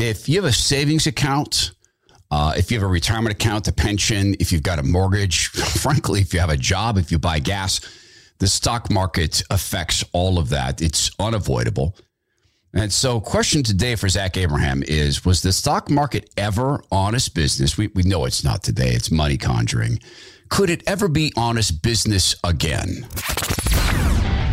If you have a savings account, uh, if you have a retirement account, a pension, if you've got a mortgage, frankly, if you have a job, if you buy gas, the stock market affects all of that. It's unavoidable. And so, question today for Zach Abraham is Was the stock market ever honest business? We, we know it's not today, it's money conjuring. Could it ever be honest business again?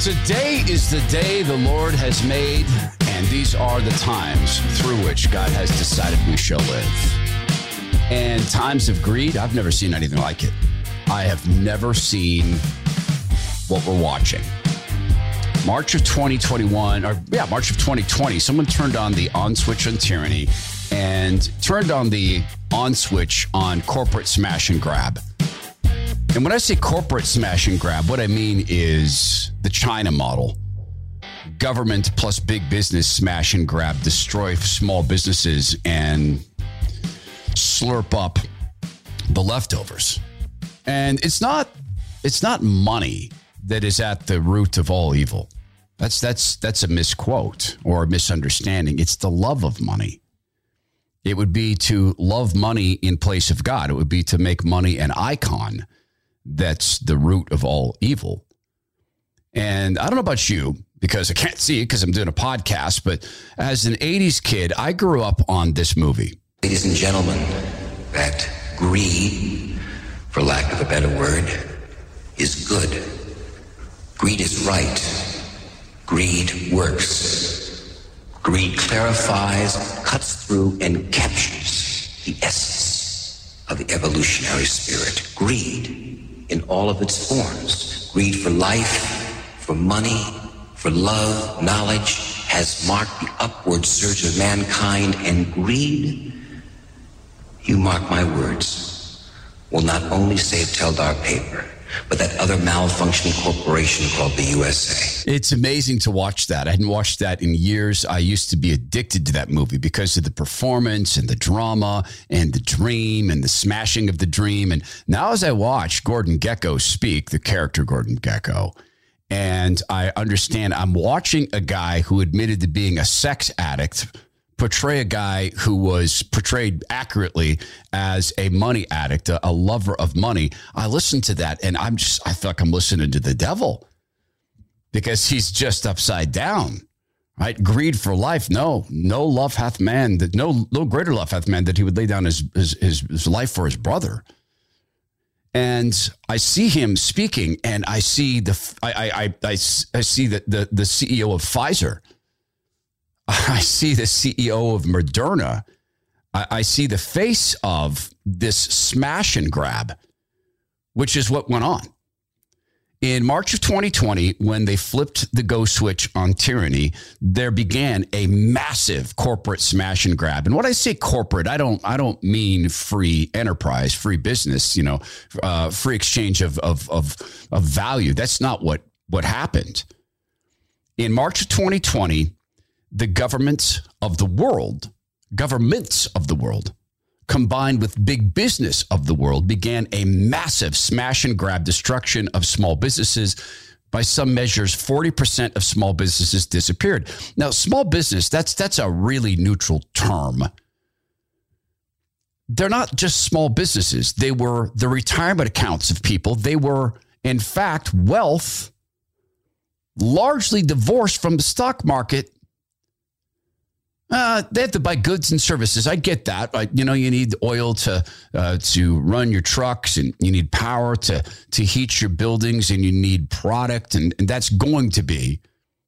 Today is the day the Lord has made, and these are the times through which God has decided we shall live. And times of greed, I've never seen anything like it. I have never seen what we're watching. March of 2021, or yeah, March of 2020, someone turned on the on switch on tyranny and turned on the on switch on corporate smash and grab. And when I say corporate smash and grab, what I mean is the China model government plus big business smash and grab, destroy small businesses, and slurp up the leftovers. And it's not it's not money that is at the root of all evil. That's that's that's a misquote or a misunderstanding. It's the love of money. It would be to love money in place of God. It would be to make money an icon that's the root of all evil. And I don't know about you because I can't see it because I'm doing a podcast, but as an 80s kid, I grew up on this movie. Ladies and gentlemen, that greed, for lack of a better word, is good. Greed is right. Greed works. Greed clarifies, cuts through, and captures the essence of the evolutionary spirit. Greed in all of its forms. Greed for life, for money, for love, knowledge has marked the upward surge of mankind, and greed, you mark my words, will not only save Teldar paper, but that other malfunctioning corporation called the USA. It's amazing to watch that. I hadn't watched that in years. I used to be addicted to that movie because of the performance and the drama and the dream and the smashing of the dream. And now, as I watch Gordon Gekko speak, the character Gordon Gekko, and I understand I'm watching a guy who admitted to being a sex addict portray a guy who was portrayed accurately as a money addict, a, a, lover of money. I listened to that and I'm just, I feel like I'm listening to the devil because he's just upside down. Right, greed for life. No, no love hath man that no no greater love hath man that he would lay down his his, his, his life for his brother. And I see him speaking, and I see the I I I, I, I see the, the the CEO of Pfizer I see the CEO of Moderna. I, I see the face of this smash and grab, which is what went on. In March of 2020, when they flipped the go switch on tyranny, there began a massive corporate smash and grab. And when I say corporate, I don't I don't mean free enterprise, free business, you know, uh, free exchange of, of of of value. That's not what what happened. In March of 2020, the governments of the world, governments of the world, combined with big business of the world, began a massive smash and grab destruction of small businesses. By some measures, 40% of small businesses disappeared. Now, small business, that's that's a really neutral term. They're not just small businesses. They were the retirement accounts of people. They were, in fact, wealth largely divorced from the stock market uh, they have to buy goods and services. I get that. You know, you need oil to uh, to run your trucks, and you need power to to heat your buildings, and you need product, and, and that's going to be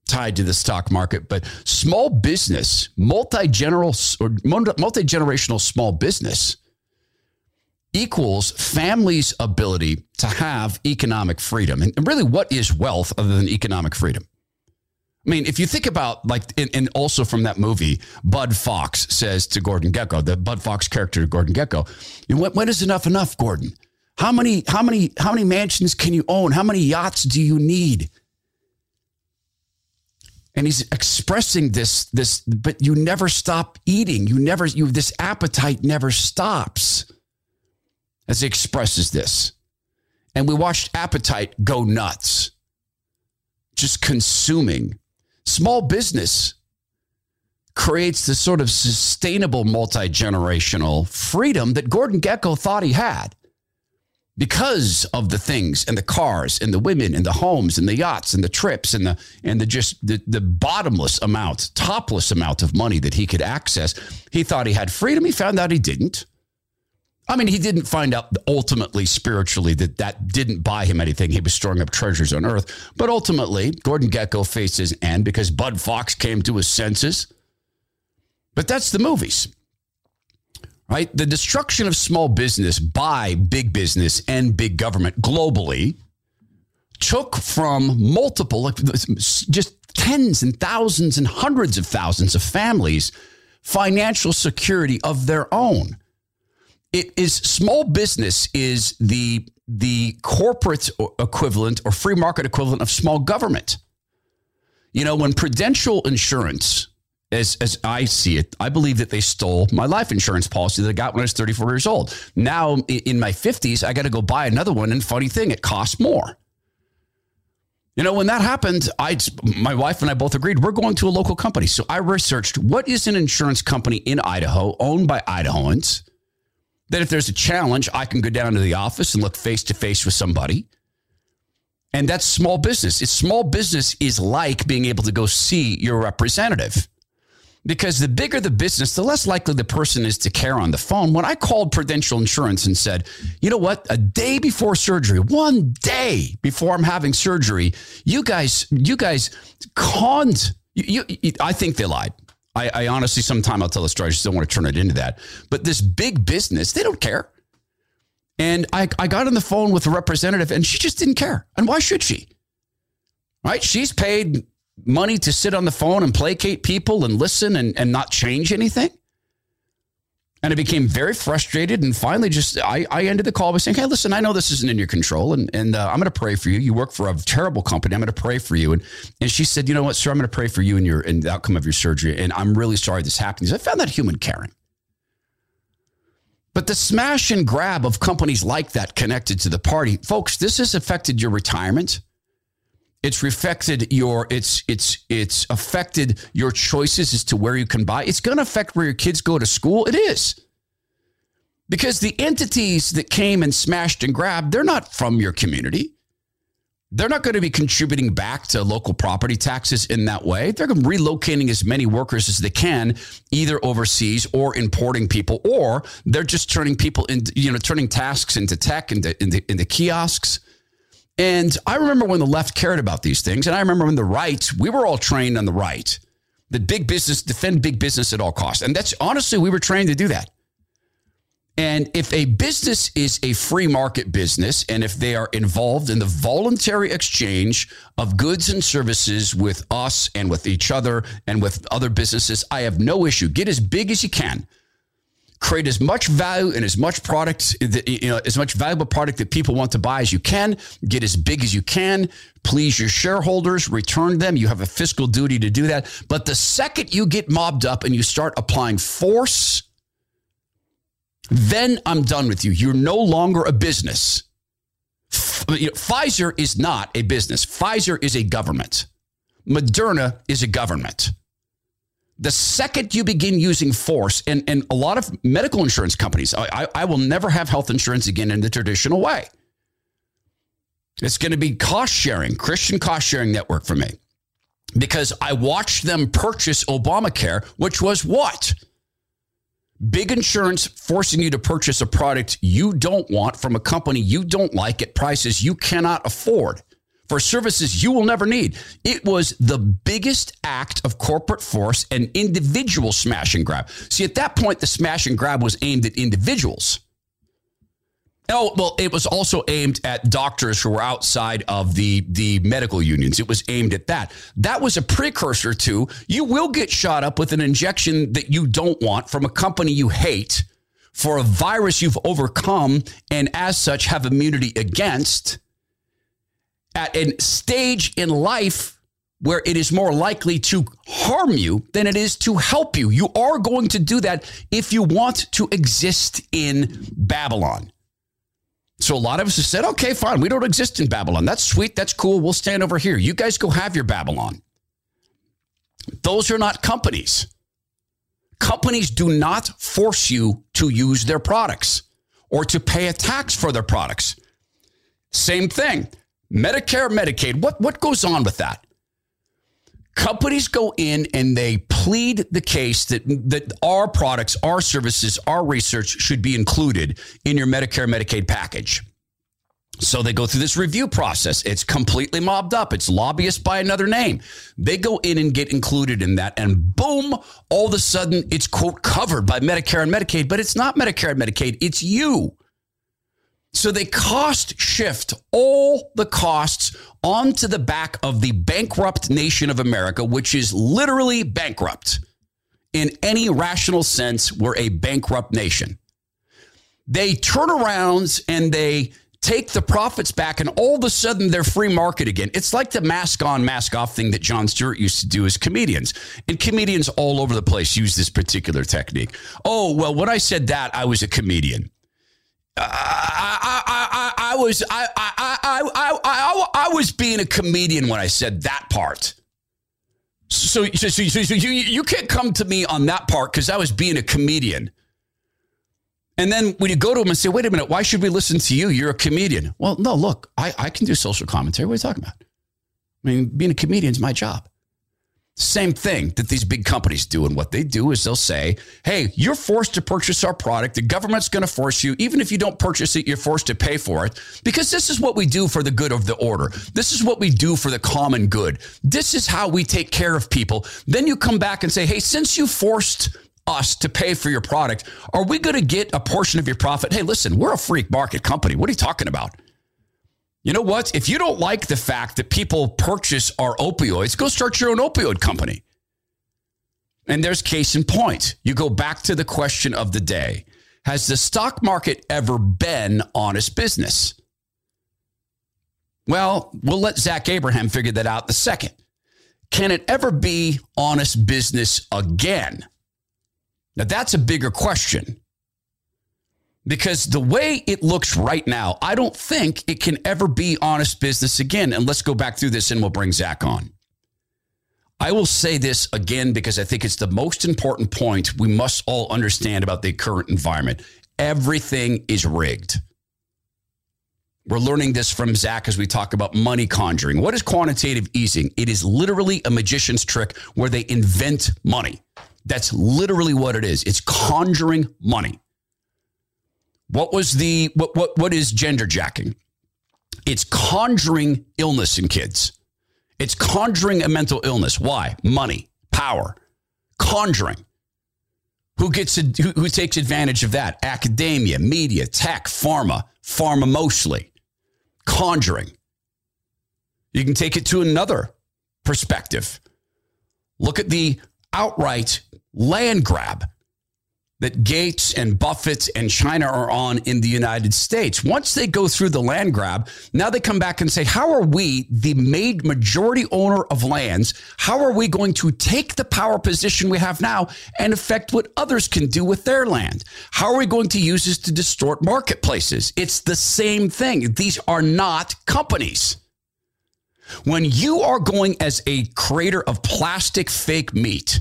tied to the stock market. But small business, multi general or multi generational small business equals families' ability to have economic freedom. And really, what is wealth other than economic freedom? I mean, if you think about like, and, and also from that movie, Bud Fox says to Gordon Gekko, the Bud Fox character, to Gordon Gekko, when, when is enough enough, Gordon? How many, how many, how many mansions can you own? How many yachts do you need? And he's expressing this, this, but you never stop eating. You never, you, this appetite never stops as he expresses this. And we watched appetite go nuts, just consuming Small business creates this sort of sustainable multi generational freedom that Gordon Gekko thought he had because of the things and the cars and the women and the homes and the yachts and the trips and the and the just the, the bottomless amount, topless amount of money that he could access. He thought he had freedom. He found out he didn't. I mean, he didn't find out ultimately spiritually that that didn't buy him anything. He was storing up treasures on earth. But ultimately, Gordon Gekko faced his end because Bud Fox came to his senses. But that's the movies, right? The destruction of small business by big business and big government globally took from multiple, just tens and thousands and hundreds of thousands of families financial security of their own it is small business is the the corporate equivalent or free market equivalent of small government. You know, when Prudential Insurance, as as I see it, I believe that they stole my life insurance policy that I got when I was 34 years old. Now in my 50s, I got to go buy another one, and funny thing, it costs more. You know, when that happened, I my wife and I both agreed we're going to a local company. So I researched what is an insurance company in Idaho owned by Idahoans that if there's a challenge, I can go down to the office and look face to face with somebody. And that's small business. It's small business is like being able to go see your representative. Because the bigger the business, the less likely the person is to care on the phone. When I called Prudential Insurance and said, you know what, a day before surgery, one day before I'm having surgery, you guys, you guys conned. You, you, I think they lied. I, I honestly, sometime I'll tell the story. I just don't want to turn it into that. But this big business, they don't care. And I, I got on the phone with a representative and she just didn't care. And why should she? Right? She's paid money to sit on the phone and placate people and listen and, and not change anything. And I became very frustrated and finally just, I, I ended the call by saying, Hey, listen, I know this isn't in your control and, and uh, I'm going to pray for you. You work for a terrible company. I'm going to pray for you. And, and she said, you know what, sir, I'm going to pray for you and your, and the outcome of your surgery. And I'm really sorry this happened. I found that human caring. But the smash and grab of companies like that connected to the party, folks, this has affected your retirement. It's affected your it's it's it's affected your choices as to where you can buy. It's going to affect where your kids go to school. It is. Because the entities that came and smashed and grabbed, they're not from your community. They're not going to be contributing back to local property taxes in that way. They're relocating as many workers as they can, either overseas or importing people, or they're just turning people into, you know, turning tasks into tech, into, into, into kiosks and I remember when the left cared about these things. And I remember when the right, we were all trained on the right, that big business, defend big business at all costs. And that's honestly, we were trained to do that. And if a business is a free market business, and if they are involved in the voluntary exchange of goods and services with us and with each other and with other businesses, I have no issue. Get as big as you can create as much value and as much product, you know, as much valuable product that people want to buy as you can, get as big as you can, please your shareholders, return them. You have a fiscal duty to do that. But the second you get mobbed up and you start applying force, then I'm done with you. You're no longer a business. Pfizer is not a business. Pfizer is a government. Moderna is a government. The second you begin using force, and, and a lot of medical insurance companies, I, I will never have health insurance again in the traditional way. It's going to be cost sharing, Christian cost sharing network for me. Because I watched them purchase Obamacare, which was what? Big insurance forcing you to purchase a product you don't want from a company you don't like at prices you cannot afford for services you will never need. It was the biggest act of corporate force and individual smash and grab. See, at that point, the smash and grab was aimed at individuals. Oh, well, it was also aimed at doctors who were outside of the, the medical unions. It was aimed at that. That was a precursor to you will get shot up with an injection that you don't want from a company you hate for a virus you've overcome and as such have immunity against at a stage in life where it is more likely to harm you than it is to help you. You are going to do that if you want to exist in Babylon. So a lot of us have said, okay, fine, we don't exist in Babylon. That's sweet. That's cool. We'll stand over here. You guys go have your Babylon. Those are not companies. Companies do not force you to use their products or to pay a tax for their products. Same thing. Medicare, Medicaid. What, what goes on with that? companies go in and they plead the case that that our products, our services, our research should be included in your Medicare Medicaid package. So they go through this review process. It's completely mobbed up. It's lobbyist by another name. They go in and get included in that, and boom, all of a sudden it's quote covered by Medicare and Medicaid, but it's not Medicare and Medicaid. It's you. So they cost shift all the costs onto the back of the bankrupt nation of America, which is literally bankrupt. In any rational sense, we're a bankrupt nation. They turn around and they take the profits back, and all of a sudden they're free market again. It's like the mask on, mask off thing that Jon Stewart used to do as comedians. And comedians all over the place use this particular technique. Oh, well, when I said that, I was a comedian. I, I, I, I was I, I, I, I, I, was being a comedian when I said that part. So, so, so, so you, you can't come to me on that part because I was being a comedian. And then when you go to him and say, wait a minute, why should we listen to you? You're a comedian. Well, no, look, I, I can do social commentary. What are you talking about? I mean, being a comedian is my job. Same thing that these big companies do. And what they do is they'll say, hey, you're forced to purchase our product. The government's going to force you. Even if you don't purchase it, you're forced to pay for it because this is what we do for the good of the order. This is what we do for the common good. This is how we take care of people. Then you come back and say, hey, since you forced us to pay for your product, are we going to get a portion of your profit? Hey, listen, we're a freak market company. What are you talking about? You know what? If you don't like the fact that people purchase our opioids, go start your own opioid company. And there's case in point. You go back to the question of the day Has the stock market ever been honest business? Well, we'll let Zach Abraham figure that out the second. Can it ever be honest business again? Now, that's a bigger question because the way it looks right now, I don't think it can ever be honest business again. And let's go back through this and we'll bring Zach on. I will say this again because I think it's the most important point we must all understand about the current environment. Everything is rigged. We're learning this from Zach as we talk about money conjuring. What is quantitative easing? It is literally a magician's trick where they invent money. That's literally what it is. It's conjuring money. What was the what what what is gender jacking? It's conjuring illness in kids. It's conjuring a mental illness. Why? Money, power, conjuring. Who gets who, who takes advantage of that? Academia, media, tech, pharma, pharma mostly. Conjuring. You can take it to another perspective. Look at the outright land grab that Gates and Buffett and China are on in the United States. Once they go through the land grab, now they come back and say, How are we, the made majority owner of lands, how are we going to take the power position we have now and affect what others can do with their land? How are we going to use this to distort marketplaces? It's the same thing. These are not companies. When you are going as a creator of plastic fake meat,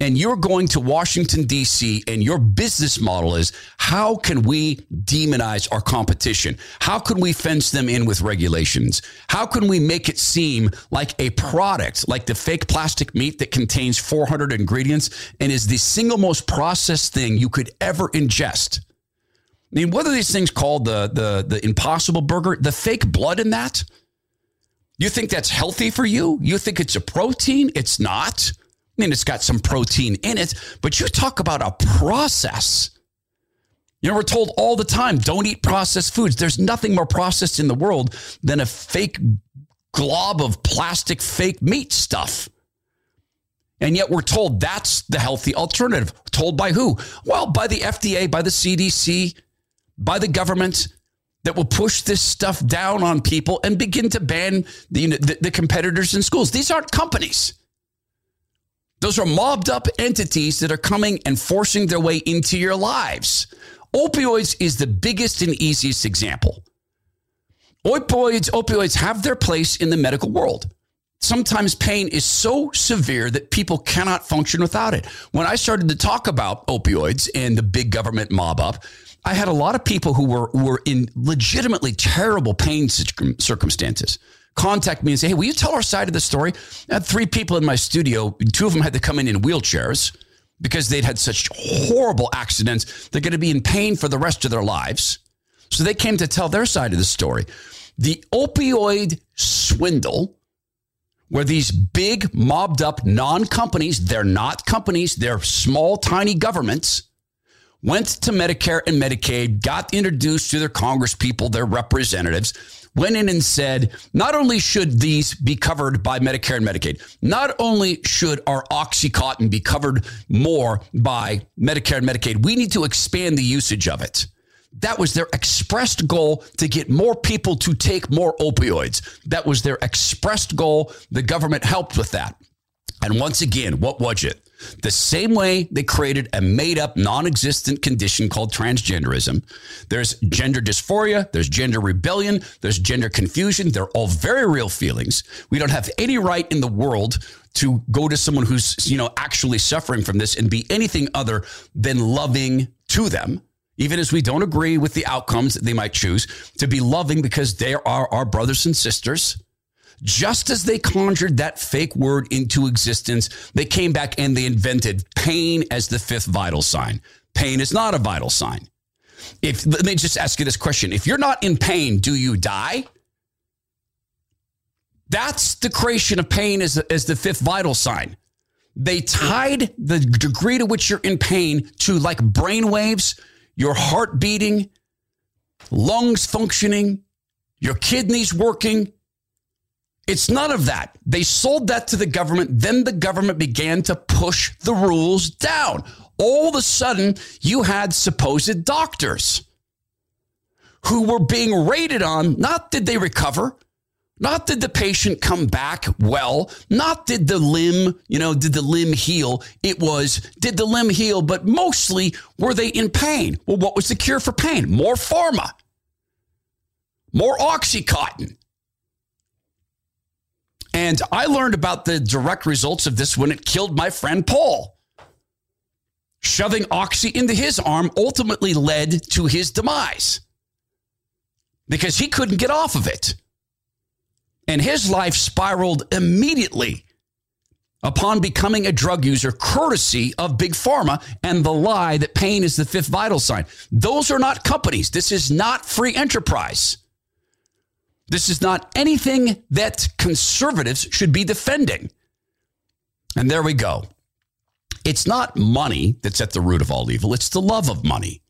and you're going to Washington, D.C., and your business model is how can we demonize our competition? How can we fence them in with regulations? How can we make it seem like a product, like the fake plastic meat that contains 400 ingredients and is the single most processed thing you could ever ingest? I mean, what are these things called? The, the, the impossible burger, the fake blood in that? You think that's healthy for you? You think it's a protein? It's not. I mean, it's got some protein in it, but you talk about a process. You know, we're told all the time don't eat processed foods. There's nothing more processed in the world than a fake glob of plastic fake meat stuff. And yet we're told that's the healthy alternative. Told by who? Well, by the FDA, by the CDC, by the government that will push this stuff down on people and begin to ban the, the, the competitors in schools. These aren't companies. Those are mobbed up entities that are coming and forcing their way into your lives. Opioids is the biggest and easiest example. Opioids, opioids have their place in the medical world. Sometimes pain is so severe that people cannot function without it. When I started to talk about opioids and the big government mob up, I had a lot of people who were were in legitimately terrible pain circumstances contact me and say, "Hey, will you tell our side of the story?" I had three people in my studio. Two of them had to come in in wheelchairs because they'd had such horrible accidents. They're going to be in pain for the rest of their lives. So they came to tell their side of the story. The opioid swindle, where these big mobbed up non companies, they're not companies, they're small, tiny governments went to Medicare and Medicaid, got introduced to their Congress people, their representatives, went in and said, not only should these be covered by Medicare and Medicaid, not only should our Oxycontin be covered more by Medicare and Medicaid, we need to expand the usage of it. That was their expressed goal to get more people to take more opioids. That was their expressed goal. The government helped with that. And once again, what was it? The same way they created a made up, non existent condition called transgenderism. There's gender dysphoria, there's gender rebellion, there's gender confusion. They're all very real feelings. We don't have any right in the world to go to someone who's, you know, actually suffering from this and be anything other than loving to them even as we don't agree with the outcomes that they might choose, to be loving because they are our brothers and sisters. Just as they conjured that fake word into existence, they came back and they invented pain as the fifth vital sign. Pain is not a vital sign. If let me just ask you this question. If you're not in pain, do you die? That's the creation of pain as, as the fifth vital sign. They tied the degree to which you're in pain to like brain waves, your heart beating, lungs functioning, your kidneys working, it's none of that. They sold that to the government. Then the government began to push the rules down. All of a sudden, you had supposed doctors who were being rated on not did they recover, not did the patient come back well, not did the limb, you know, did the limb heal. It was did the limb heal, but mostly were they in pain? Well, what was the cure for pain? More pharma, more Oxycontin. And I learned about the direct results of this when it killed my friend Paul. Shoving oxy into his arm ultimately led to his demise because he couldn't get off of it. And his life spiraled immediately upon becoming a drug user, courtesy of Big Pharma and the lie that pain is the fifth vital sign. Those are not companies. This is not free enterprise. This is not anything that conservatives should be defending. And there we go. It's not money that's at the root of all evil, it's the love of money.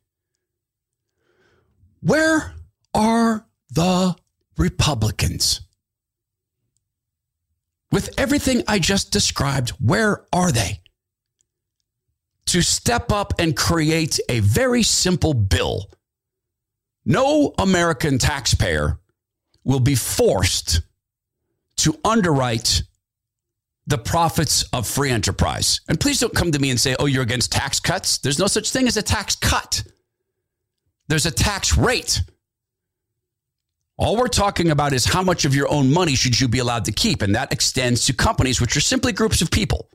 Where are the Republicans? With everything I just described, where are they? To step up and create a very simple bill. No American taxpayer will be forced to underwrite the profits of free enterprise. And please don't come to me and say, oh, you're against tax cuts. There's no such thing as a tax cut, there's a tax rate. All we're talking about is how much of your own money should you be allowed to keep. And that extends to companies, which are simply groups of people.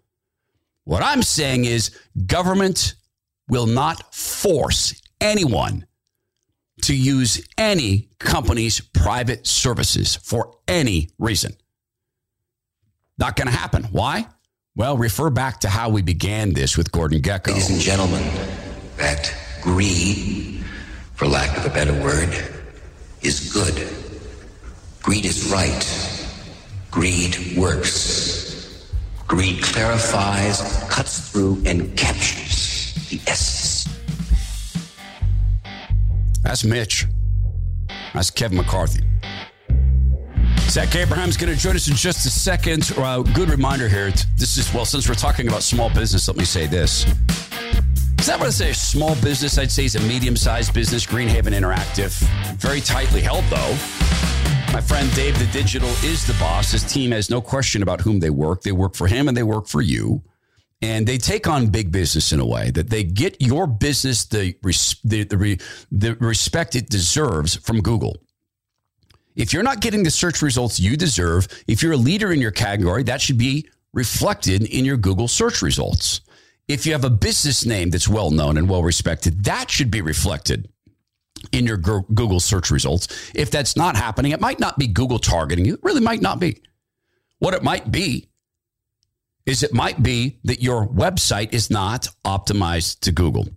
What I'm saying is government will not force anyone to use any company's private services for any reason. Not going to happen. Why? Well, refer back to how we began this with Gordon Gekko. Ladies and gentlemen, that greed, for lack of a better word, is good. Greed is right. Greed works. Greed clarifies, cuts through, and captures the essence That's Mitch. That's Kevin McCarthy. Zach Abraham's going to join us in just a second. Uh, good reminder here. This is, well, since we're talking about small business, let me say this. Is that what I say? Small business, I'd say, is a medium sized business. Greenhaven Interactive. Very tightly held, though. My friend Dave the Digital is the boss. His team has no question about whom they work. They work for him and they work for you. And they take on big business in a way that they get your business the, the, the, the respect it deserves from Google. If you're not getting the search results you deserve, if you're a leader in your category, that should be reflected in your Google search results. If you have a business name that's well known and well respected, that should be reflected in your Google search results. If that's not happening, it might not be Google targeting you. It really might not be. What it might be is it might be that your website is not optimized to Google.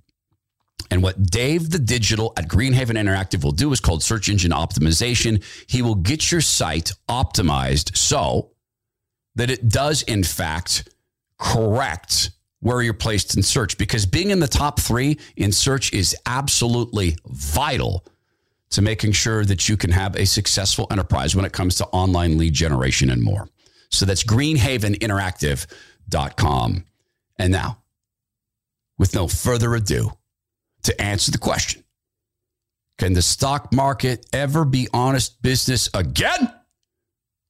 And what Dave the Digital at Greenhaven Interactive will do is called search engine optimization. He will get your site optimized so that it does, in fact, correct where you're placed in search because being in the top three in search is absolutely vital to making sure that you can have a successful enterprise when it comes to online lead generation and more. So that's greenhaveninteractive.com. And now, with no further ado, to answer the question Can the stock market ever be honest business again?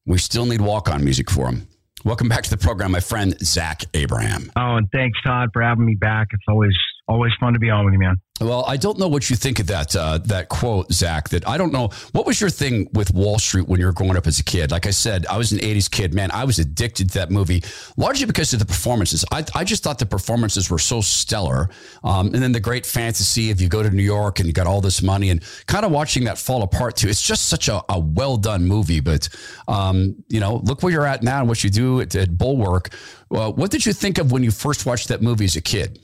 We still need walk on music for him. Welcome back to the program, my friend Zach Abraham. Oh, and thanks, Todd, for having me back. It's always always fun to be on with you, man. Well, I don't know what you think of that uh, that quote, Zach. That I don't know. What was your thing with Wall Street when you were growing up as a kid? Like I said, I was an '80s kid. Man, I was addicted to that movie, largely because of the performances. I, I just thought the performances were so stellar. Um, and then the great fantasy of you go to New York and you got all this money, and kind of watching that fall apart too. It's just such a, a well done movie. But um, you know, look where you're at now and what you do at, at Bulwark. Uh, what did you think of when you first watched that movie as a kid?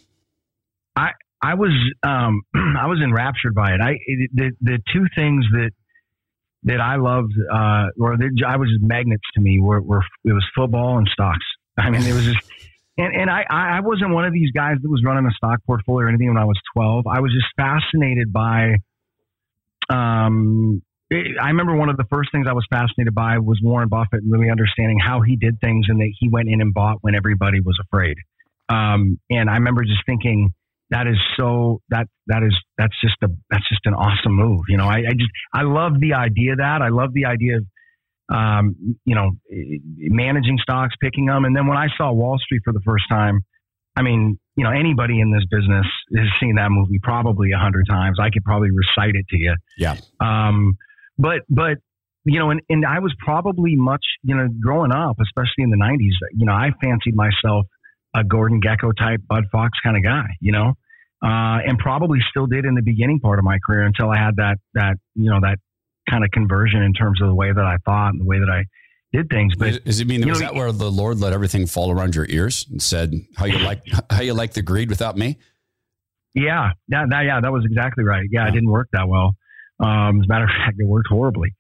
I I was um, I was enraptured by it. I the the two things that that I loved uh, or that I was magnets to me were, were it was football and stocks. I mean, it was just and and I I wasn't one of these guys that was running a stock portfolio or anything when I was twelve. I was just fascinated by. Um, I remember one of the first things I was fascinated by was Warren Buffett and really understanding how he did things and that he went in and bought when everybody was afraid. Um, and I remember just thinking, that is so that that is that's just a that's just an awesome move. You know, I, I just I love the idea of that. I love the idea of um, you know managing stocks, picking them, and then when I saw Wall Street for the first time, I mean, you know, anybody in this business has seen that movie probably a hundred times. I could probably recite it to you. Yeah. Um, but but you know, and, and I was probably much, you know, growing up, especially in the '90s. You know, I fancied myself a Gordon Gekko type Bud Fox kind of guy, you know, uh, and probably still did in the beginning part of my career until I had that that you know that kind of conversion in terms of the way that I thought and the way that I did things. But does it mean was know, that where the Lord let everything fall around your ears and said how you like how you like the greed without me? Yeah, yeah, that, yeah, that was exactly right. Yeah, yeah. it didn't work that well. Um, as a matter of fact, it worked horribly.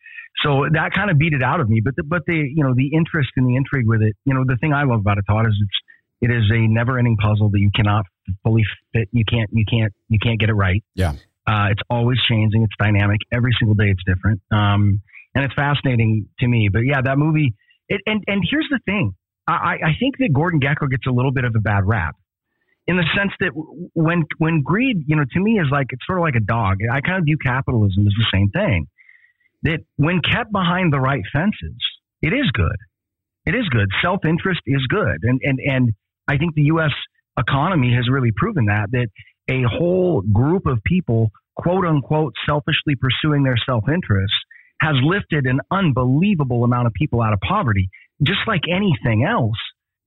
So that kind of beat it out of me. But the, but the you know the interest and the intrigue with it. You know the thing I love about it, Todd, is it's it is a never-ending puzzle that you cannot fully fit. You can't. You can't. You can't get it right. Yeah. Uh, it's always changing. It's dynamic. Every single day, it's different. Um, and it's fascinating to me. But yeah, that movie. It, and and here's the thing. I, I think that Gordon Gekko gets a little bit of a bad rap, in the sense that when when greed, you know, to me is like it's sort of like a dog. I kind of view capitalism as the same thing. That when kept behind the right fences, it is good. It is good. Self interest is good, and and and I think the U.S. economy has really proven that, that a whole group of people, quote unquote, selfishly pursuing their self interest has lifted an unbelievable amount of people out of poverty, just like anything else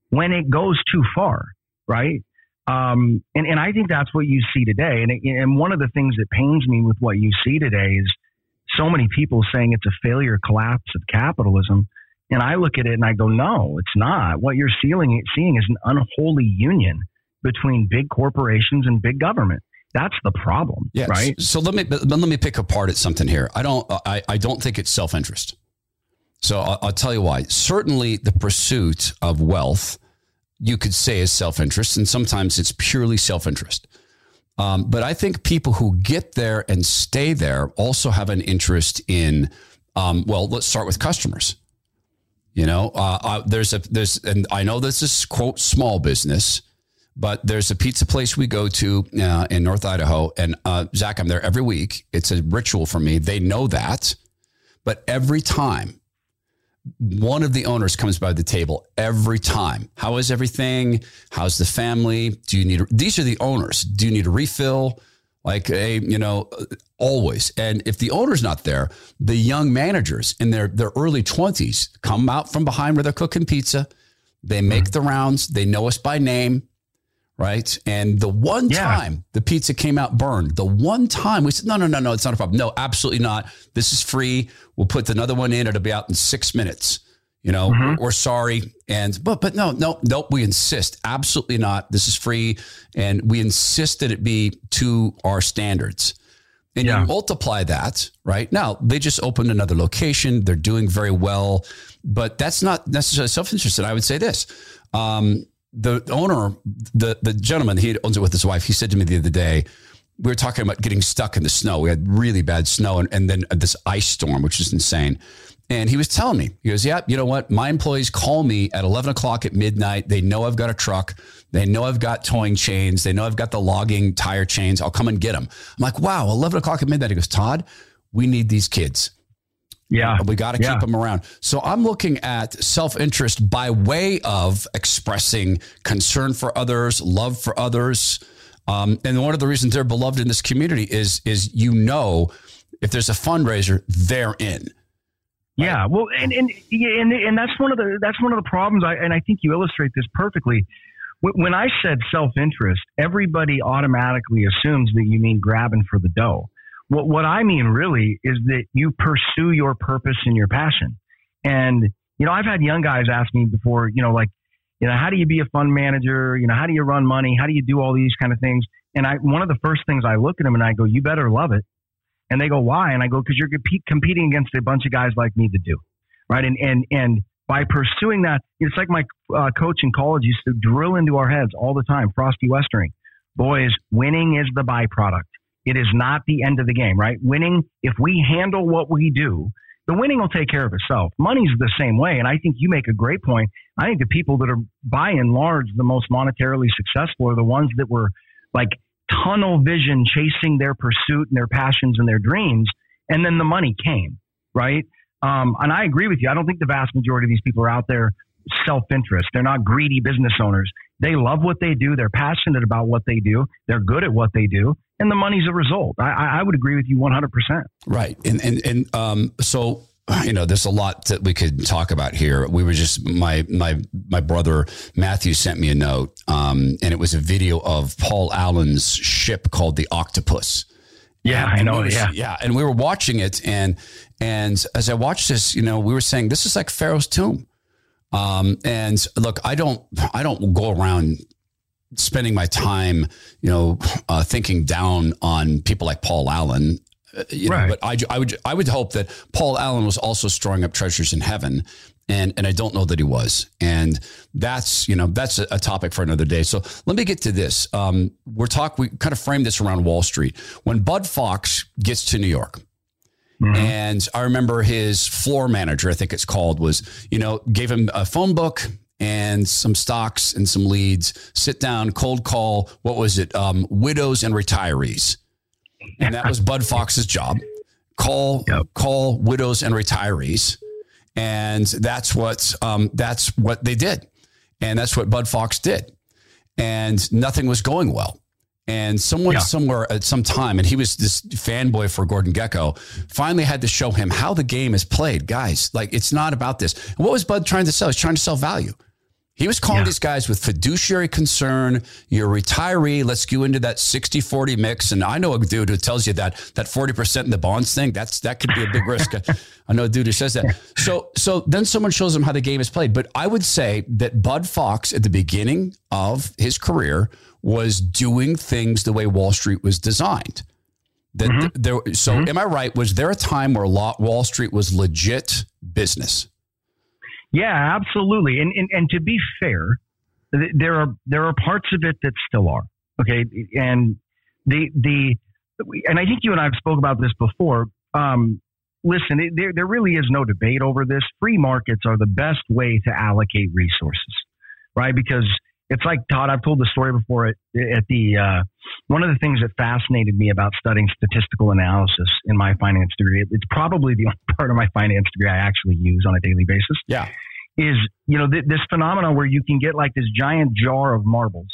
when it goes too far, right? Um, and, and I think that's what you see today. And, and one of the things that pains me with what you see today is so many people saying it's a failure collapse of capitalism and I look at it and I go, no, it's not. What you're seeing, seeing is an unholy union between big corporations and big government. That's the problem, yes. right? So let me let me pick apart at something here. I don't I, I don't think it's self interest. So I'll, I'll tell you why. Certainly, the pursuit of wealth, you could say, is self interest, and sometimes it's purely self interest. Um, but I think people who get there and stay there also have an interest in, um, well, let's start with customers. You know, uh, uh, there's a there's and I know this is quote small business, but there's a pizza place we go to uh, in North Idaho, and uh, Zach, I'm there every week. It's a ritual for me. They know that, but every time one of the owners comes by the table every time. How is everything? How's the family? Do you need, these are the owners. Do you need a refill? Like a, you know, always. And if the owner's not there, the young managers in their, their early 20s come out from behind where they're cooking pizza. They make mm-hmm. the rounds. They know us by name right? And the one yeah. time the pizza came out burned, the one time we said, no, no, no, no, it's not a problem. No, absolutely not. This is free. We'll put another one in. It'll be out in six minutes. You know, mm-hmm. we're sorry. And, but, but no, no, no, we insist. Absolutely not. This is free. And we insist that it be to our standards. And yeah. you multiply that, right? Now, they just opened another location. They're doing very well, but that's not necessarily self interested. I would say this. Um, the owner, the the gentleman, he owns it with his wife. He said to me the other day, we were talking about getting stuck in the snow. We had really bad snow and, and then this ice storm, which is insane. And he was telling me, he goes, Yeah, you know what? My employees call me at 11 o'clock at midnight. They know I've got a truck. They know I've got towing chains. They know I've got the logging tire chains. I'll come and get them. I'm like, Wow, 11 o'clock at midnight. He goes, Todd, we need these kids. Yeah. We got to yeah. keep them around. So I'm looking at self interest by way of expressing concern for others, love for others. Um, and one of the reasons they're beloved in this community is, is you know, if there's a fundraiser, they're in. Yeah, well, and and and and that's one of the that's one of the problems. I and I think you illustrate this perfectly. When I said self interest, everybody automatically assumes that you mean grabbing for the dough. What, what I mean really is that you pursue your purpose and your passion. And, you know, I've had young guys ask me before, you know, like, you know, how do you be a fund manager? You know, how do you run money? How do you do all these kind of things? And I, one of the first things I look at them and I go, you better love it. And they go, why? And I go, because you're competing against a bunch of guys like me to do. Right. And, and, and by pursuing that, it's like my uh, coach in college used to drill into our heads all the time, Frosty Westering. Boys, winning is the byproduct. It is not the end of the game, right? Winning, if we handle what we do, the winning will take care of itself. Money's the same way. And I think you make a great point. I think the people that are by and large the most monetarily successful are the ones that were like tunnel vision, chasing their pursuit and their passions and their dreams. And then the money came, right? Um, and I agree with you. I don't think the vast majority of these people are out there self interest. They're not greedy business owners. They love what they do. They're passionate about what they do. They're good at what they do, and the money's a result. I, I would agree with you 100. percent Right, and and and um, so you know, there's a lot that we could talk about here. We were just my my my brother Matthew sent me a note, um, and it was a video of Paul Allen's ship called the Octopus. Yeah, I know. Yeah, yeah, and we were watching it, and and as I watched this, you know, we were saying this is like Pharaoh's tomb. Um, and look, I don't, I don't go around spending my time, you know, uh, thinking down on people like Paul Allen. Uh, you know, right. but I, I would, I would hope that Paul Allen was also storing up treasures in heaven, and and I don't know that he was. And that's you know that's a, a topic for another day. So let me get to this. Um, we're talk. We kind of frame this around Wall Street. When Bud Fox gets to New York, Mm-hmm. And I remember his floor manager, I think it's called, was, you know, gave him a phone book and some stocks and some leads, sit down, cold call, what was it? Um, widows and retirees. And that was Bud Fox's job. Call, yep. call widows and retirees. And that's what, um, that's what they did. And that's what Bud Fox did. And nothing was going well. And someone yeah. somewhere at some time, and he was this fanboy for Gordon Gekko, finally had to show him how the game is played. Guys, like it's not about this. And what was Bud trying to sell? He's trying to sell value. He was calling yeah. these guys with fiduciary concern. You're a retiree. Let's go into that 60 40 mix. And I know a dude who tells you that that 40% in the bonds thing, that's that could be a big risk. I know a dude who says that. So so then someone shows him how the game is played. But I would say that Bud Fox at the beginning of his career was doing things the way Wall Street was designed. That mm-hmm. there, so mm-hmm. am I right? Was there a time where Wall Street was legit business? Yeah, absolutely. And, and and to be fair, there are there are parts of it that still are okay. And the the and I think you and I have spoke about this before. Um, listen, it, there there really is no debate over this. Free markets are the best way to allocate resources, right? Because it's like Todd. I've told the story before at, at the uh, one of the things that fascinated me about studying statistical analysis in my finance degree. It's probably the only part of my finance degree I actually use on a daily basis. Yeah, is you know th- this phenomenon where you can get like this giant jar of marbles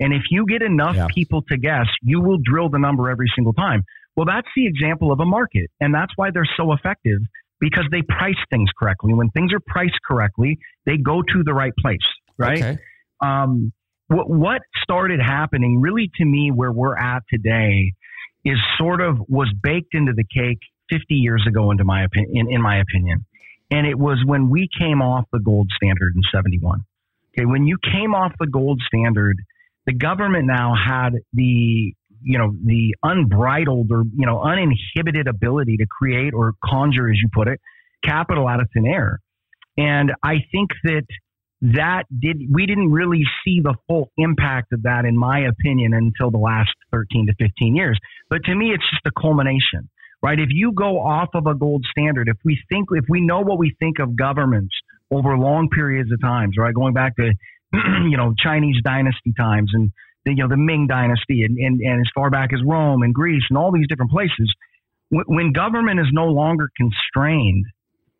and if you get enough yeah. people to guess, you will drill the number every single time. Well, that's the example of a market. And that's why they're so effective because they price things correctly. When things are priced correctly, they go to the right place, right? Okay. Um, what, what started happening really to me where we're at today is sort of was baked into the cake 50 years ago into my opinion, in, in my opinion. And it was when we came off the gold standard in 71. Okay. When you came off the gold standard, the government now had the you know the unbridled or you know uninhibited ability to create or conjure, as you put it, capital out of thin air. And I think that that did we didn't really see the full impact of that, in my opinion, until the last 13 to 15 years. But to me, it's just a culmination, right? If you go off of a gold standard, if we think, if we know what we think of governments over long periods of times, right, going back to you know, Chinese dynasty times and the, you know, the Ming dynasty and, and, and as far back as Rome and Greece and all these different places. when government is no longer constrained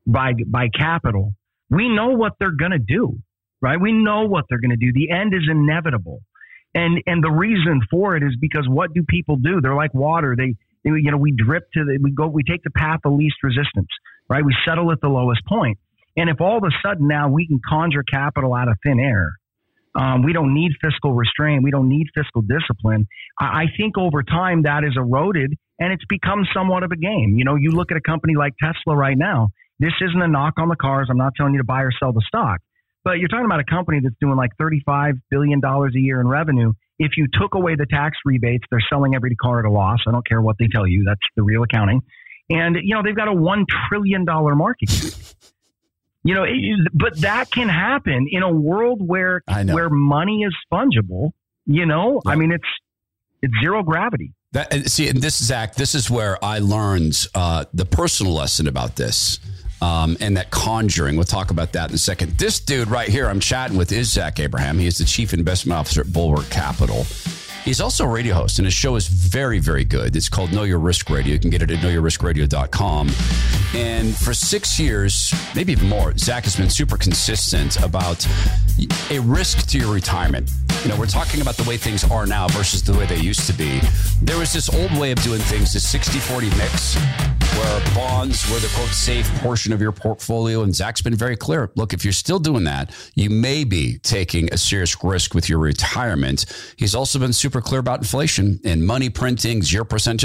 by, by capital, we know what they're going to do, right? We know what they're going to do. The end is inevitable. And, and the reason for it is because what do people do? They're like water. They, you know, we drip to the, we go, we take the path of least resistance, right? We settle at the lowest point. And if all of a sudden now we can conjure capital out of thin air, um, we don't need fiscal restraint. We don't need fiscal discipline. I, I think over time that is eroded and it's become somewhat of a game. You know, you look at a company like Tesla right now. This isn't a knock on the cars. I'm not telling you to buy or sell the stock, but you're talking about a company that's doing like $35 billion a year in revenue. If you took away the tax rebates, they're selling every car at a loss. I don't care what they tell you. That's the real accounting. And, you know, they've got a $1 trillion market. You know, it, but that can happen in a world where where money is fungible. You know, yeah. I mean, it's it's zero gravity. That, see, and this Zach, this is where I learned uh, the personal lesson about this. Um, and that conjuring. We'll talk about that in a second. This dude right here, I'm chatting with, is Zach Abraham. He is the chief investment officer at Bulwark Capital. He's also a radio host, and his show is very, very good. It's called Know Your Risk Radio. You can get it at knowyourriskradio.com. And for six years, maybe even more, Zach has been super consistent about a risk to your retirement. You know, we're talking about the way things are now versus the way they used to be. There was this old way of doing things, the 60 40 mix, where bonds were the quote safe portion of your portfolio. And Zach's been very clear look, if you're still doing that, you may be taking a serious risk with your retirement. He's also been super super clear about inflation and money printing, zero percent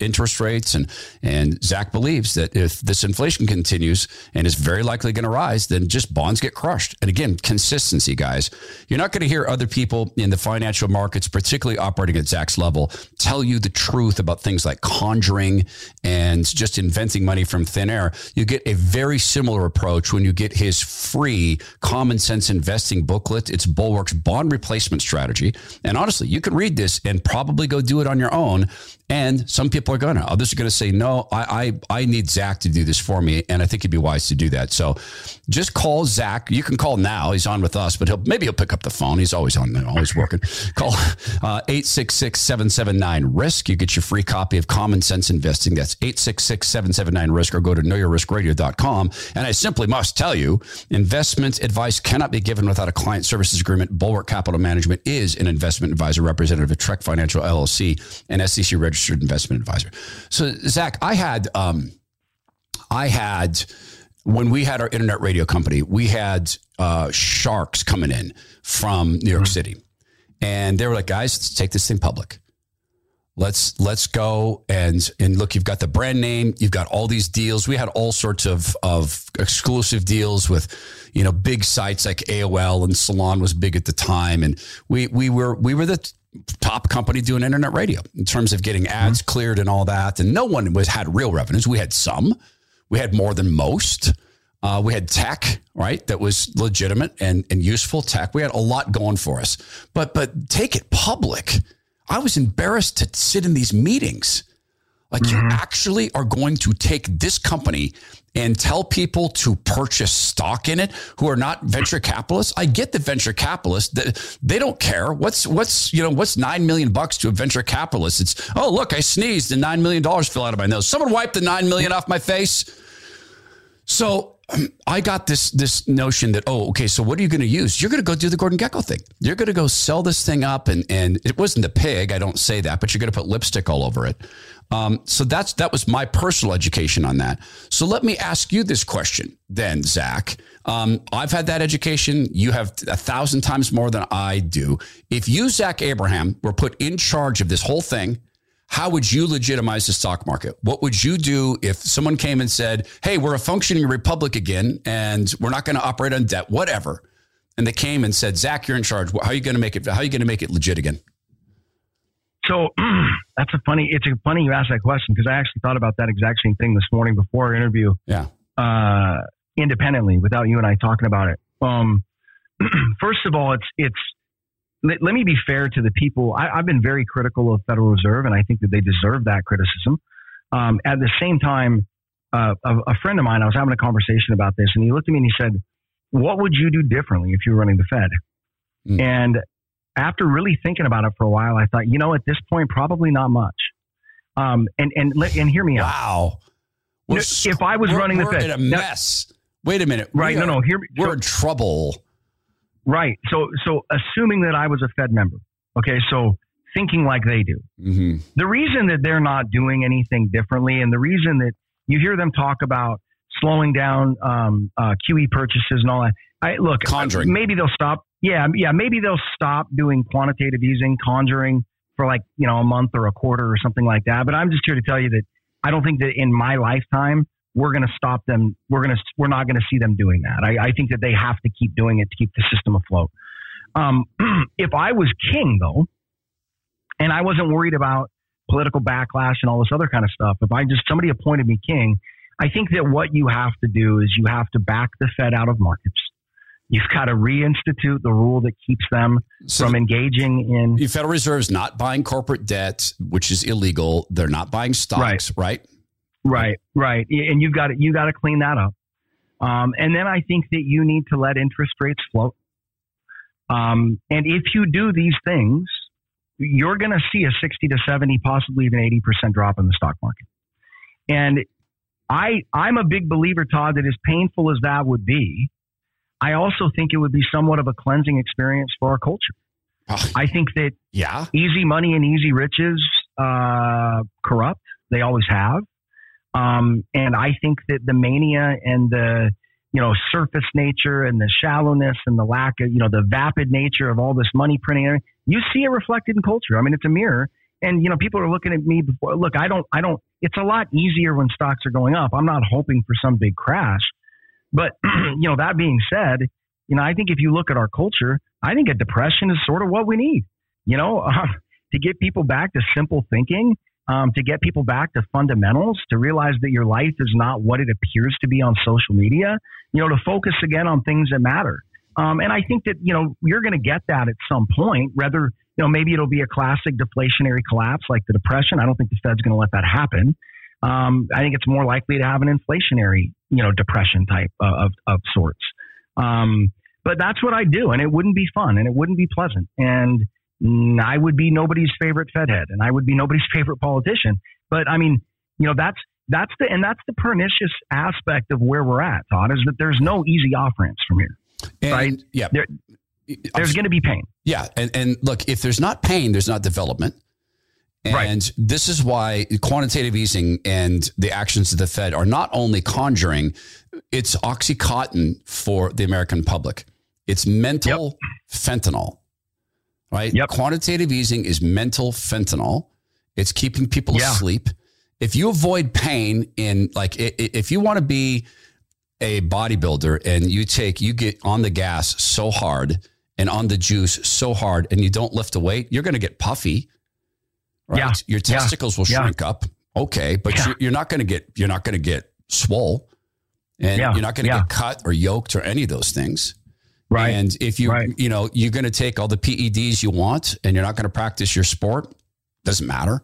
interest rates. And, and Zach believes that if this inflation continues and is very likely going to rise, then just bonds get crushed. And again, consistency, guys. You're not going to hear other people in the financial markets, particularly operating at Zach's level, tell you the truth about things like conjuring and just inventing money from thin air. You get a very similar approach when you get his free common sense investing booklet. It's Bulwark's bond replacement strategy. And honestly, you can read read this and probably go do it on your own. And some people are going to. Others are going to say, no, I, I, I need Zach to do this for me. And I think it'd be wise to do that. So just call Zach. You can call now. He's on with us, but he'll maybe he'll pick up the phone. He's always on, always working. call uh, 866 779 RISK. You get your free copy of Common Sense Investing. That's 866 779 RISK or go to knowyourriskradio.com. And I simply must tell you, investment advice cannot be given without a client services agreement. Bulwark Capital Management is an investment advisor representative of Trek Financial LLC and SEC registered registered investment advisor. So, Zach, I had, um, I had, when we had our internet radio company, we had uh, sharks coming in from New York mm-hmm. City, and they were like, "Guys, let's take this thing public. Let's let's go and and look. You've got the brand name. You've got all these deals. We had all sorts of of exclusive deals with, you know, big sites like AOL and Salon was big at the time, and we we were we were the top company doing internet radio in terms of getting ads mm-hmm. cleared and all that. And no one was had real revenues. We had some. We had more than most. Uh, we had tech, right? That was legitimate and, and useful tech. We had a lot going for us. But but take it public. I was embarrassed to sit in these meetings. Like mm-hmm. you actually are going to take this company and tell people to purchase stock in it who are not venture capitalists. I get the venture capitalists that they don't care. What's what's you know what's nine million bucks to a venture capitalist? It's oh look, I sneezed and nine million dollars fell out of my nose. Someone wipe the nine million off my face. So I got this this notion that oh okay so what are you going to use you're going to go do the Gordon Gekko thing you're going to go sell this thing up and and it wasn't a pig I don't say that but you're going to put lipstick all over it um, so that's that was my personal education on that so let me ask you this question then Zach um, I've had that education you have a thousand times more than I do if you Zach Abraham were put in charge of this whole thing how would you legitimize the stock market? What would you do if someone came and said, "Hey, we're a functioning republic again, and we're not going to operate on debt, whatever"? And they came and said, "Zach, you're in charge. How are you going to make it? How are you going to make it legit again?" So that's a funny. It's a funny you ask that question because I actually thought about that exact same thing this morning before our interview. Yeah. Uh, independently, without you and I talking about it. Um, first of all, it's it's let, let me be fair to the people. I, have been very critical of Federal Reserve, and I think that they deserve that criticism. Um, at the same time, uh, a, a, friend of mine, I was having a conversation about this, and he looked at me and he said, "What would you do differently if you were running the Fed?" Mm. And after really thinking about it for a while, I thought, you know, at this point, probably not much. Um, and and and hear me out. Wow. If I was running the Fed, in a mess. Now, Wait a minute. Right? no, no. Hear me. We're so, in trouble. Right. So, so assuming that I was a Fed member, okay, so thinking like they do. Mm-hmm. The reason that they're not doing anything differently, and the reason that you hear them talk about slowing down um, uh, QE purchases and all that. I look, conjuring. Maybe they'll stop. Yeah, yeah. Maybe they'll stop doing quantitative easing, conjuring for like you know a month or a quarter or something like that. But I'm just here to tell you that I don't think that in my lifetime we're going to stop them. We're going to we're not going to see them doing that. I, I, think that they have to keep doing it to keep the system afloat. Um, if I was king, though, and I wasn't worried about political backlash and all this other kind of stuff, if I just somebody appointed me king, I think that what you have to do is you have to back the Fed out of markets. You've got to reinstitute the rule that keeps them so from engaging in. The Federal Reserve is not buying corporate debt, which is illegal. They're not buying stocks, right? right? Right, right, and you've got to you got to clean that up. Um, and then I think that you need to let interest rates float. Um, and if you do these things, you're going to see a 60 to 70, possibly even 80% drop in the stock market. And I, I'm a big believer, Todd, that as painful as that would be, I also think it would be somewhat of a cleansing experience for our culture. Oh, I think that yeah, easy money and easy riches uh, corrupt. They always have. Um, and I think that the mania and the you know surface nature and the shallowness and the lack of you know the vapid nature of all this money printing, you see it reflected in culture. I mean, it's a mirror. And you know, people are looking at me before. Look, I don't, I don't. It's a lot easier when stocks are going up. I'm not hoping for some big crash, but you know, that being said, you know, I think if you look at our culture, I think a depression is sort of what we need. You know, uh, to get people back to simple thinking um, to get people back to fundamentals, to realize that your life is not what it appears to be on social media, you know, to focus again on things that matter. Um, and I think that, you know, you're going to get that at some point, whether, you know, maybe it'll be a classic deflationary collapse like the Depression. I don't think the Fed's going to let that happen. Um, I think it's more likely to have an inflationary, you know, depression type of, of sorts. Um, but that's what I do. And it wouldn't be fun and it wouldn't be pleasant. And, I would be nobody's favorite Fed head and I would be nobody's favorite politician. But I mean, you know, that's that's the and that's the pernicious aspect of where we're at, Todd, is that there's no easy off ramps from here. And, right? Yeah. There, there's going to be pain. Yeah. And, and look, if there's not pain, there's not development. And right. this is why quantitative easing and the actions of the Fed are not only conjuring, it's Oxycontin for the American public. It's mental yep. fentanyl right? Yep. Quantitative easing is mental fentanyl. It's keeping people yeah. asleep. If you avoid pain in like if you want to be a bodybuilder and you take you get on the gas so hard and on the juice so hard and you don't lift a weight, you're going to get puffy. Right? Yeah. Your testicles yeah. will shrink yeah. up. Okay, but you're, you're, not going to get you're not going to get swole, and you're not going to get cut or yoked or any of those things. Right. And if you, Right. you know, you're going to take all the PEDs you want and you're not going to practice your sport, doesn't matter.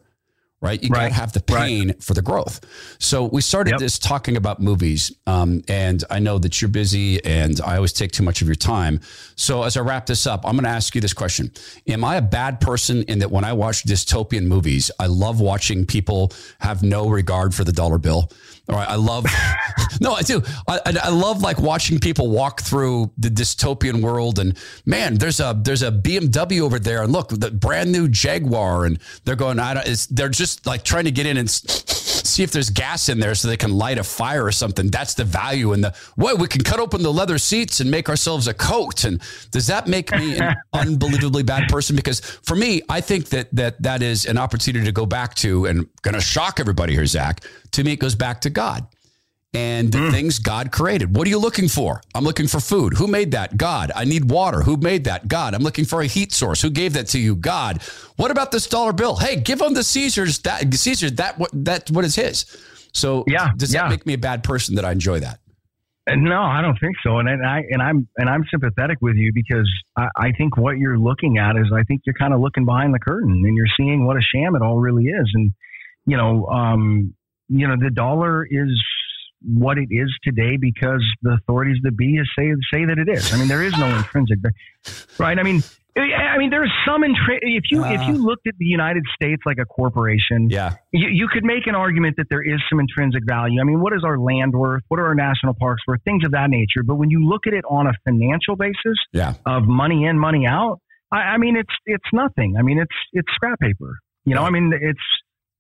Right. You got to have the Right. pain for the growth. So we started Yep. this talking about movies. Um, and I know that you're busy and I always take too much of your time. So as I wrap this up, I'm going to ask you this question Am I a bad person in that when I watch dystopian movies, I love watching people have no regard for the dollar bill? All right. I love, no, I do. I, I, love like watching people walk through the dystopian world and man, there's a, there's a BMW over there and look, the brand new Jaguar and they're going, I don't, it's, they're just like trying to get in and see if there's gas in there so they can light a fire or something. That's the value in the, what, we can cut open the leather seats and make ourselves a coat. And does that make me an unbelievably bad person? Because for me, I think that, that that is an opportunity to go back to and going to shock everybody here, Zach. To me, it goes back to God and the things God created. What are you looking for? I'm looking for food. Who made that? God. I need water. Who made that? God. I'm looking for a heat source. Who gave that to you? God. What about this dollar bill? Hey, give him the Caesars that Caesar that what that what is his. So Yeah, does that yeah. make me a bad person that I enjoy that? No, I don't think so. And, and I and I'm and I'm sympathetic with you because I, I think what you're looking at is I think you're kind of looking behind the curtain and you're seeing what a sham it all really is. And you know, um, you know, the dollar is what it is today because the authorities the be is say say that it is. I mean, there is no intrinsic, right? I mean, I mean, there's some intri- if you if you uh. looked at the United States like a corporation, Yeah. you, you could make an argument that there is some intrinsic value. I mean, what is our land worth? What are our national parks worth? Things of that nature. But when you look at it on a financial basis Yeah. of money in, money out, I, I mean, it's it's nothing. I mean, it's it's scrap paper. You know, I mean, it's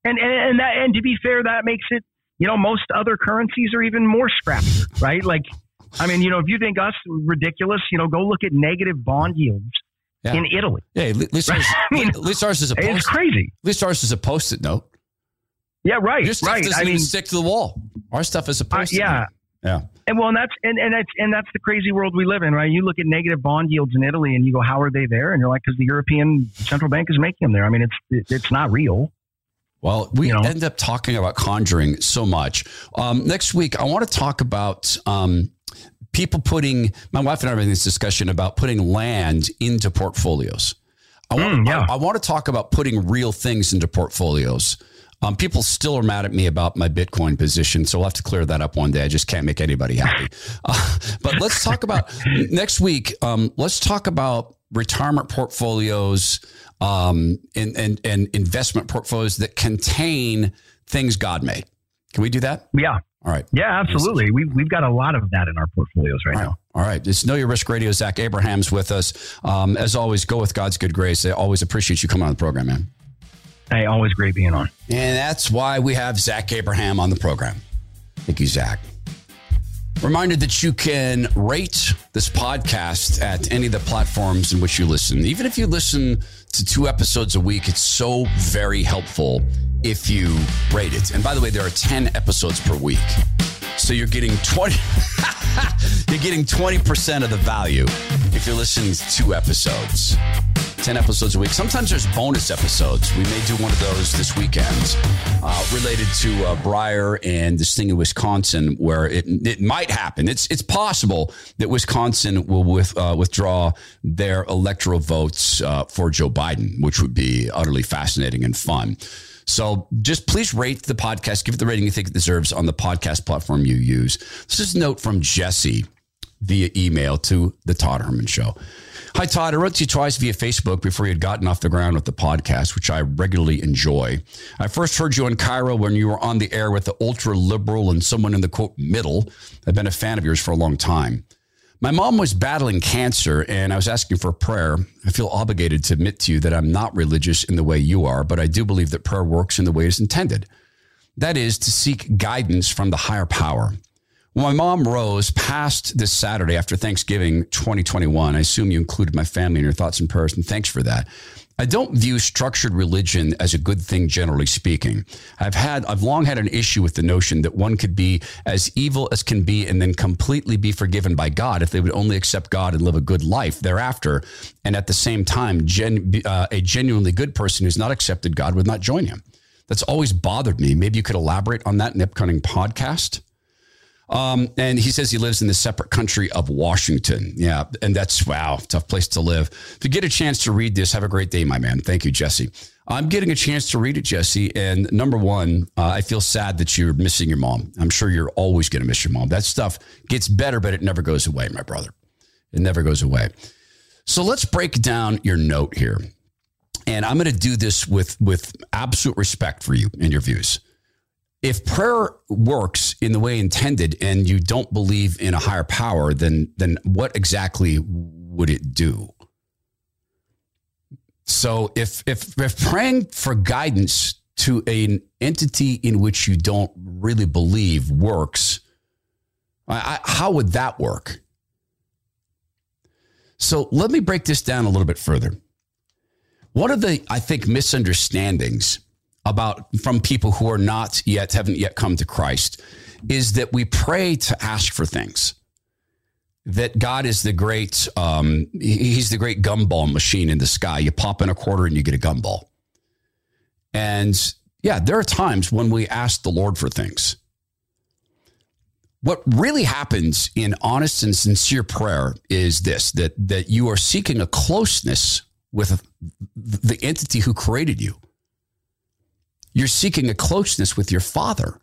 and and and, that, and to be fair, that makes it. You know, most other currencies are even more scrappier, right? Like, I mean, you know, if you think us ridiculous, you know, go look at negative bond yields Yeah. in Italy. Yeah. Least, ours, I mean, ours is a It's post. crazy. At least ours is a post-it note. Yeah, right, Your stuff right. doesn't I even mean, stick to the wall. Our stuff is a uh, post-it yeah. note. Yeah. And well, and that's and, and that's and that's the crazy world we live in, right? You look at negative bond yields in Italy, and you go, "How are they there?" And you're like, "Because the European Central Bank is making them there." I mean, it's it, it's not real. Well, we You know? end up talking about conjuring so much. Um, next week, I want to talk about um, people putting. My wife and I are having this discussion about putting land into portfolios. I want, Mm, yeah. I, I want to talk about putting real things into portfolios. Um, people still are mad at me about my Bitcoin position, so we'll have to clear that up one day. I just can't make anybody happy. Uh, but let's talk about next week. Um, let's talk about retirement portfolios um, and, and and investment portfolios that contain things God made. Can we do that? Yeah, All right. yeah, absolutely. We've we've got a lot of that in our portfolios right All right. now. All right. It's Know Your Risk Radio. Zach Abraham's with us. Um, as always, go with God's good grace. I always appreciate you coming on the program, man. Hey, always great being on. And that's why we have Zach Abraham on the program. Thank you, Zach. Reminder that you can rate this podcast at any of the platforms in which you listen. Even if you listen to two episodes a week, it's so very helpful if you rate it. And by the way, there are 10 episodes per week. So you're getting 20 you're getting 20% of the value if you're listening to two episodes. 10 episodes a week. Sometimes there's bonus episodes. We may do one of those this weekend uh, related to uh, Breyer and this thing in Wisconsin where it, it might happen. It's, it's possible that Wisconsin will with, uh, withdraw their electoral votes uh, for Joe Biden, which would be utterly fascinating and fun. So just please rate the podcast, give it the rating you think it deserves on the podcast platform you use. This is a note from Jesse via email to the Todd Herman Show. Hi, Todd. I wrote to you twice via Facebook before you had gotten off the ground with the podcast, which I regularly enjoy. I first heard you on KIRO when you were on the air with the ultra liberal and someone in the quote middle. I've been a fan of yours for a long time. My mom was battling cancer and I was asking for prayer. I feel obligated to admit to you that I'm not religious in the way you are, but I do believe that prayer works in the way it's intended. That is to seek guidance from the higher power. My mom Rose passed this Saturday after Thanksgiving 2021, I assume you included my family in your thoughts and prayers, and thanks for that. I don't view structured religion as a good thing, generally speaking. I've had, I've long had an issue with the notion that one could be as evil as can be and then completely be forgiven by God if they would only accept God and live a good life thereafter. And at the same time, gen, uh, a genuinely good person who's not accepted God would not join him. That's always bothered me. Maybe you could elaborate on that in the upcoming podcast. Um, and he says he lives in the separate country of Washington. Yeah. And that's, wow, tough place to live. If you get a chance to read this, have a great day, my man. Thank you, Jesse. I'm getting a chance to read it, Jesse. And number one, uh, I feel sad that you're missing your mom. I'm sure you're always going to miss your mom. That stuff gets better, but it never goes away, my brother. It never goes away. So let's break down your note here. And I'm going to do this with, with absolute respect for you and your views if prayer works in the way intended and you don't believe in a higher power, then then what exactly would it do? So if if if praying for guidance to an entity in which you don't really believe works, I, how would that work? So let me break this down a little bit further. One of the I think misunderstandings about from people who are not yet haven't yet come to Christ is that we pray to ask for things. That God is the great, um, He's the great gumball machine in the sky. You pop in a quarter and you get a gumball. And yeah, there are times when we ask the Lord for things. What really happens in honest and sincere prayer is this that, that you are seeking a closeness with the entity who created you you're seeking a closeness with your father.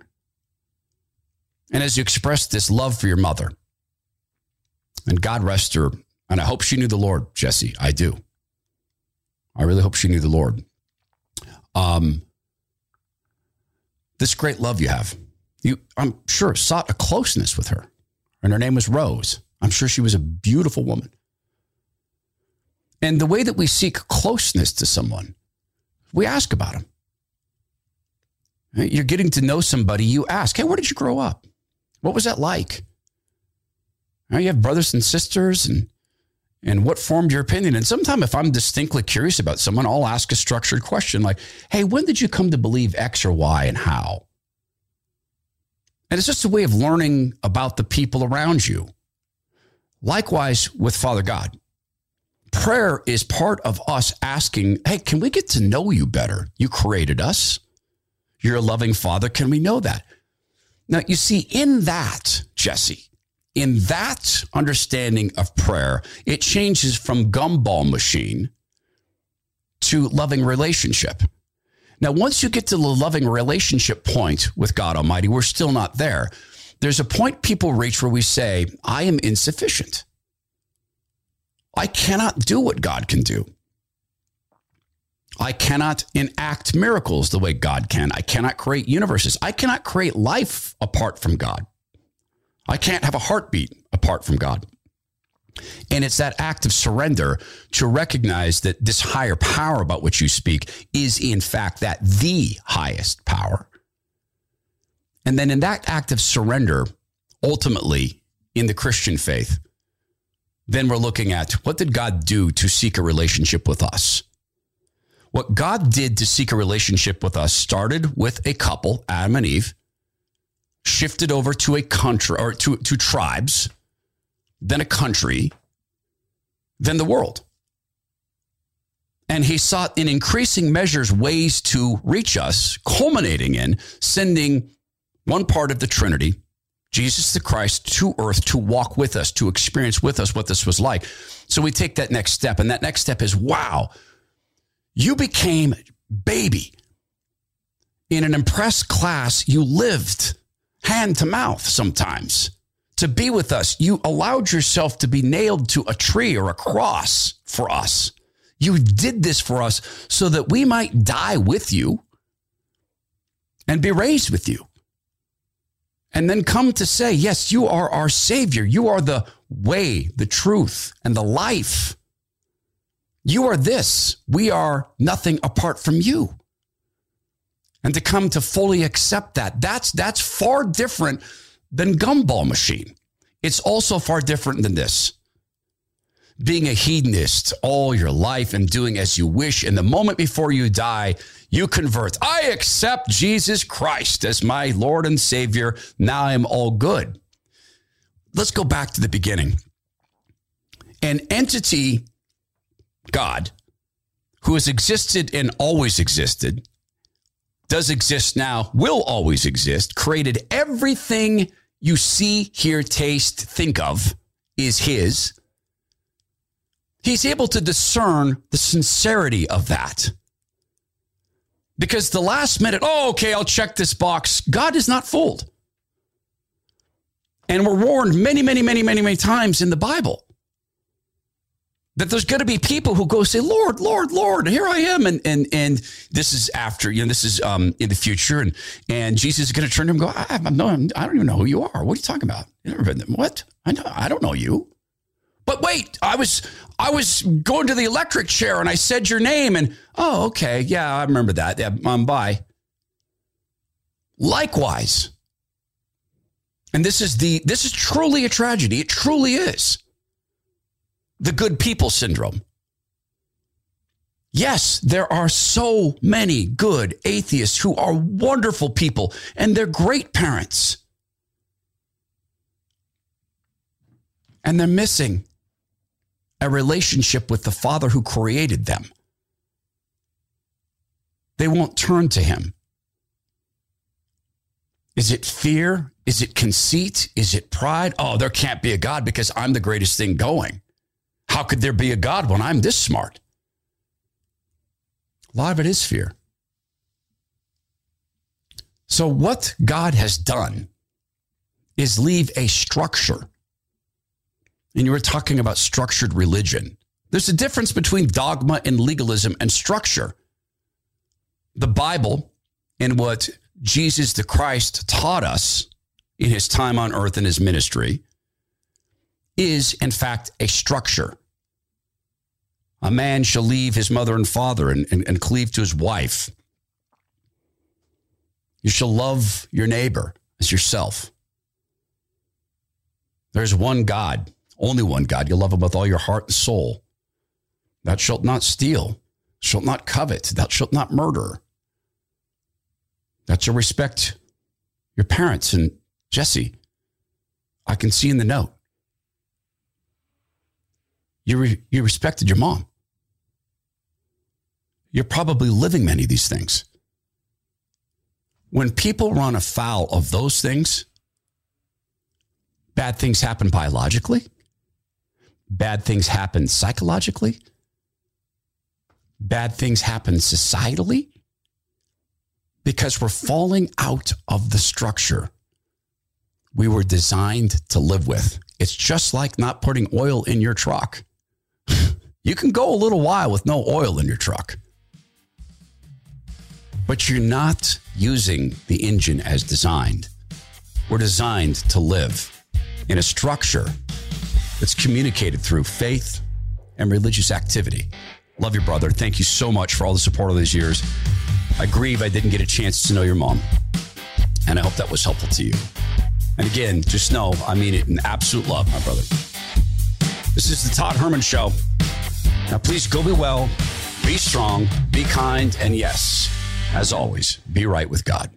And as you express this love for your mother, and God rest her, and I hope she knew the Lord, Jesse. I do. I really hope she knew the Lord. Um, this great love you have, you, I'm sure, sought a closeness with her. And her name was Rose. I'm sure she was a beautiful woman. And the way that we seek closeness to someone, we ask about him. You're getting to know somebody. You ask, hey, where did you grow up? What was that like? You have brothers and sisters, and and what formed your opinion? And sometimes, if I'm distinctly curious about someone, I'll ask a structured question like, hey, when did you come to believe X or Y and how? And it's just a way of learning about the people around you. Likewise with Father God. Prayer is part of us asking, hey, can we get to know you better? You created us. You're a loving father. Can we know that? Now, you see, in that, Jesse, in that understanding of prayer, it changes from gumball machine to loving relationship. Now, once you get to the loving relationship point with God Almighty, we're still not there. There's a point people reach where we say, I am insufficient. I cannot do what God can do. I cannot enact miracles the way God can. I cannot create universes. I cannot create life apart from God. I can't have a heartbeat apart from God. And it's that act of surrender to recognize that this higher power about which you speak is, in fact, that the highest power. And then in that act of surrender, ultimately in the Christian faith, then we're looking at what did God do to seek a relationship with us? What God did to seek a relationship with us started with a couple, Adam and Eve, shifted over to a country or to, to tribes, then a country, then the world. And he sought in increasing measures ways to reach us, culminating in sending one part of the Trinity, Jesus the Christ, to earth to walk with us, to experience with us what this was like. So we take that next step. And that next step is wow, you became baby. In an impressed class, you lived hand to mouth sometimes. To be with us, you allowed yourself to be nailed to a tree or a cross for us. You did this for us so that we might die with you and be raised with you. And then come to say, Yes, you are our Savior. You are the way, the truth, and the life. You are this. We are nothing apart from you. And to come to fully accept that, that's, that's far different than gumball machine. It's also far different than this. Being a hedonist all your life and doing as you wish. And the moment before you die, you convert. I accept Jesus Christ as my Lord and Savior. Now I'm all good. Let's go back to the beginning. An entity God, who has existed and always existed, does exist now, will always exist, created everything you see, hear, taste, think of is his, he's able to discern the sincerity of that. Because the last minute, oh, okay, I'll check this box. God is not fooled. And we're warned many, many, many, many, many times in the Bible that there's going to be people who go say, Lord, Lord, Lord, here I am. And, and, and this is after, you know, this is um, in the future. And, and Jesus is going to turn to him and go, I, I, no, I don't even know who you are. What are you talking about? You never been there. What? I know, I don't know you. But wait, I was, I was going to the electric chair and I said your name and, oh, okay. Yeah, I remember that. Yeah, um, bye. Likewise. And this is the, this is truly a tragedy. It truly is the good people syndrome. Yes, there are so many good atheists who are wonderful people and they're great parents. And they're missing a relationship with the Father who created them. They won't turn to Him. Is it fear? Is it conceit? Is it pride? Oh, there can't be a God because I'm the greatest thing going. How could there be a God when I'm this smart? A lot of it is fear. So, what God has done is leave a structure. And you were talking about structured religion. There's a difference between dogma and legalism and structure. The Bible and what Jesus the Christ taught us in his time on earth and his ministry is, in fact, a structure. A man shall leave his mother and father and, and, and cleave to his wife. You shall love your neighbor as yourself. There's one God, only one God. You love him with all your heart and soul. Thou shalt not steal, shalt not covet, thou shalt not murder. That shall respect your parents. And Jesse, I can see in the note you, re- you respected your mom. You're probably living many of these things. When people run afoul of those things, bad things happen biologically, bad things happen psychologically, bad things happen societally because we're falling out of the structure we were designed to live with. It's just like not putting oil in your truck. You can go a little while with no oil in your truck, but you're not using the engine as designed. We're designed to live in a structure that's communicated through faith and religious activity. Love your brother. Thank you so much for all the support of these years. I grieve I didn't get a chance to know your mom, and I hope that was helpful to you. And again, just know I mean it in absolute love, my brother. This is the Todd Herman Show. Now, please go be well, be strong, be kind, and yes, as always, be right with God.